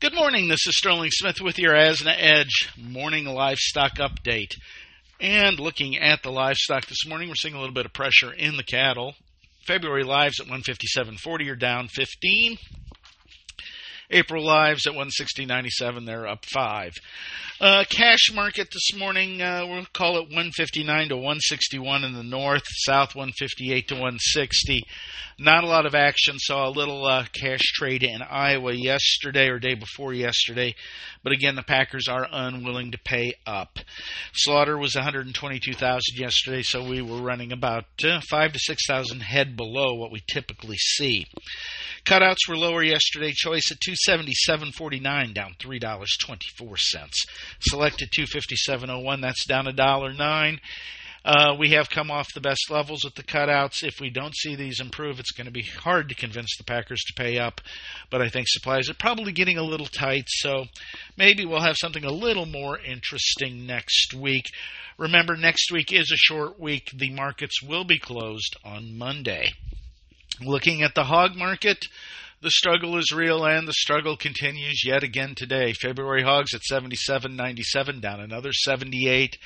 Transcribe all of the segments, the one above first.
Good morning. This is Sterling Smith with your Asna Edge morning livestock update. And looking at the livestock this morning, we're seeing a little bit of pressure in the cattle. February lives at 157.40 are down 15. April lives at 160.97, they're up 5. Uh, cash market this morning, uh, we'll call it 159 to 161 in the north, south 158 to 160. Not a lot of action. Saw a little uh, cash trade in Iowa yesterday or day before yesterday, but again, the Packers are unwilling to pay up. Slaughter was 122,000 yesterday, so we were running about uh, five to 6,000 head below what we typically see. Cutouts were lower yesterday. Choice at 277.49, down three dollars twenty four cents. Select at 257.01, that's down a dollar nine. Uh, we have come off the best levels with the cutouts. If we don't see these improve, it's going to be hard to convince the Packers to pay up. But I think supplies are probably getting a little tight, so maybe we'll have something a little more interesting next week. Remember, next week is a short week. The markets will be closed on Monday. Looking at the hog market, the struggle is real and the struggle continues yet again today. February hogs at 77.97 down another 78.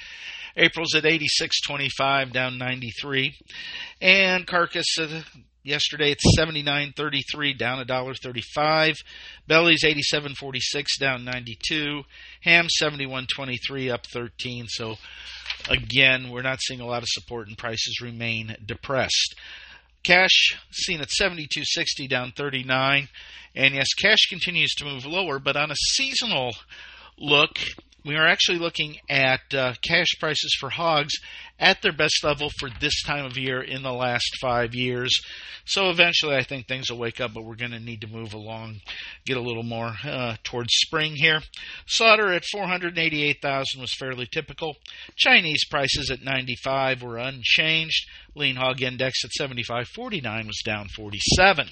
April's at 86.25 down 93. And carcass uh, yesterday it's 79.33 down a dollar 35. Belly's 87.46 down 92. Ham 71.23 up 13. So again, we're not seeing a lot of support and prices remain depressed. Cash seen at 72.60 down 39. And yes, cash continues to move lower, but on a seasonal look, we are actually looking at uh, cash prices for hogs at their best level for this time of year in the last five years. So eventually, I think things will wake up, but we're going to need to move along, get a little more uh, towards spring here. Slaughter at 488,000 was fairly typical. Chinese prices at 95 were unchanged. Lean hog index at 75.49 was down 47.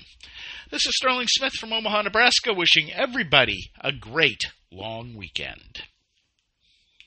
This is Sterling Smith from Omaha, Nebraska, wishing everybody a great long weekend.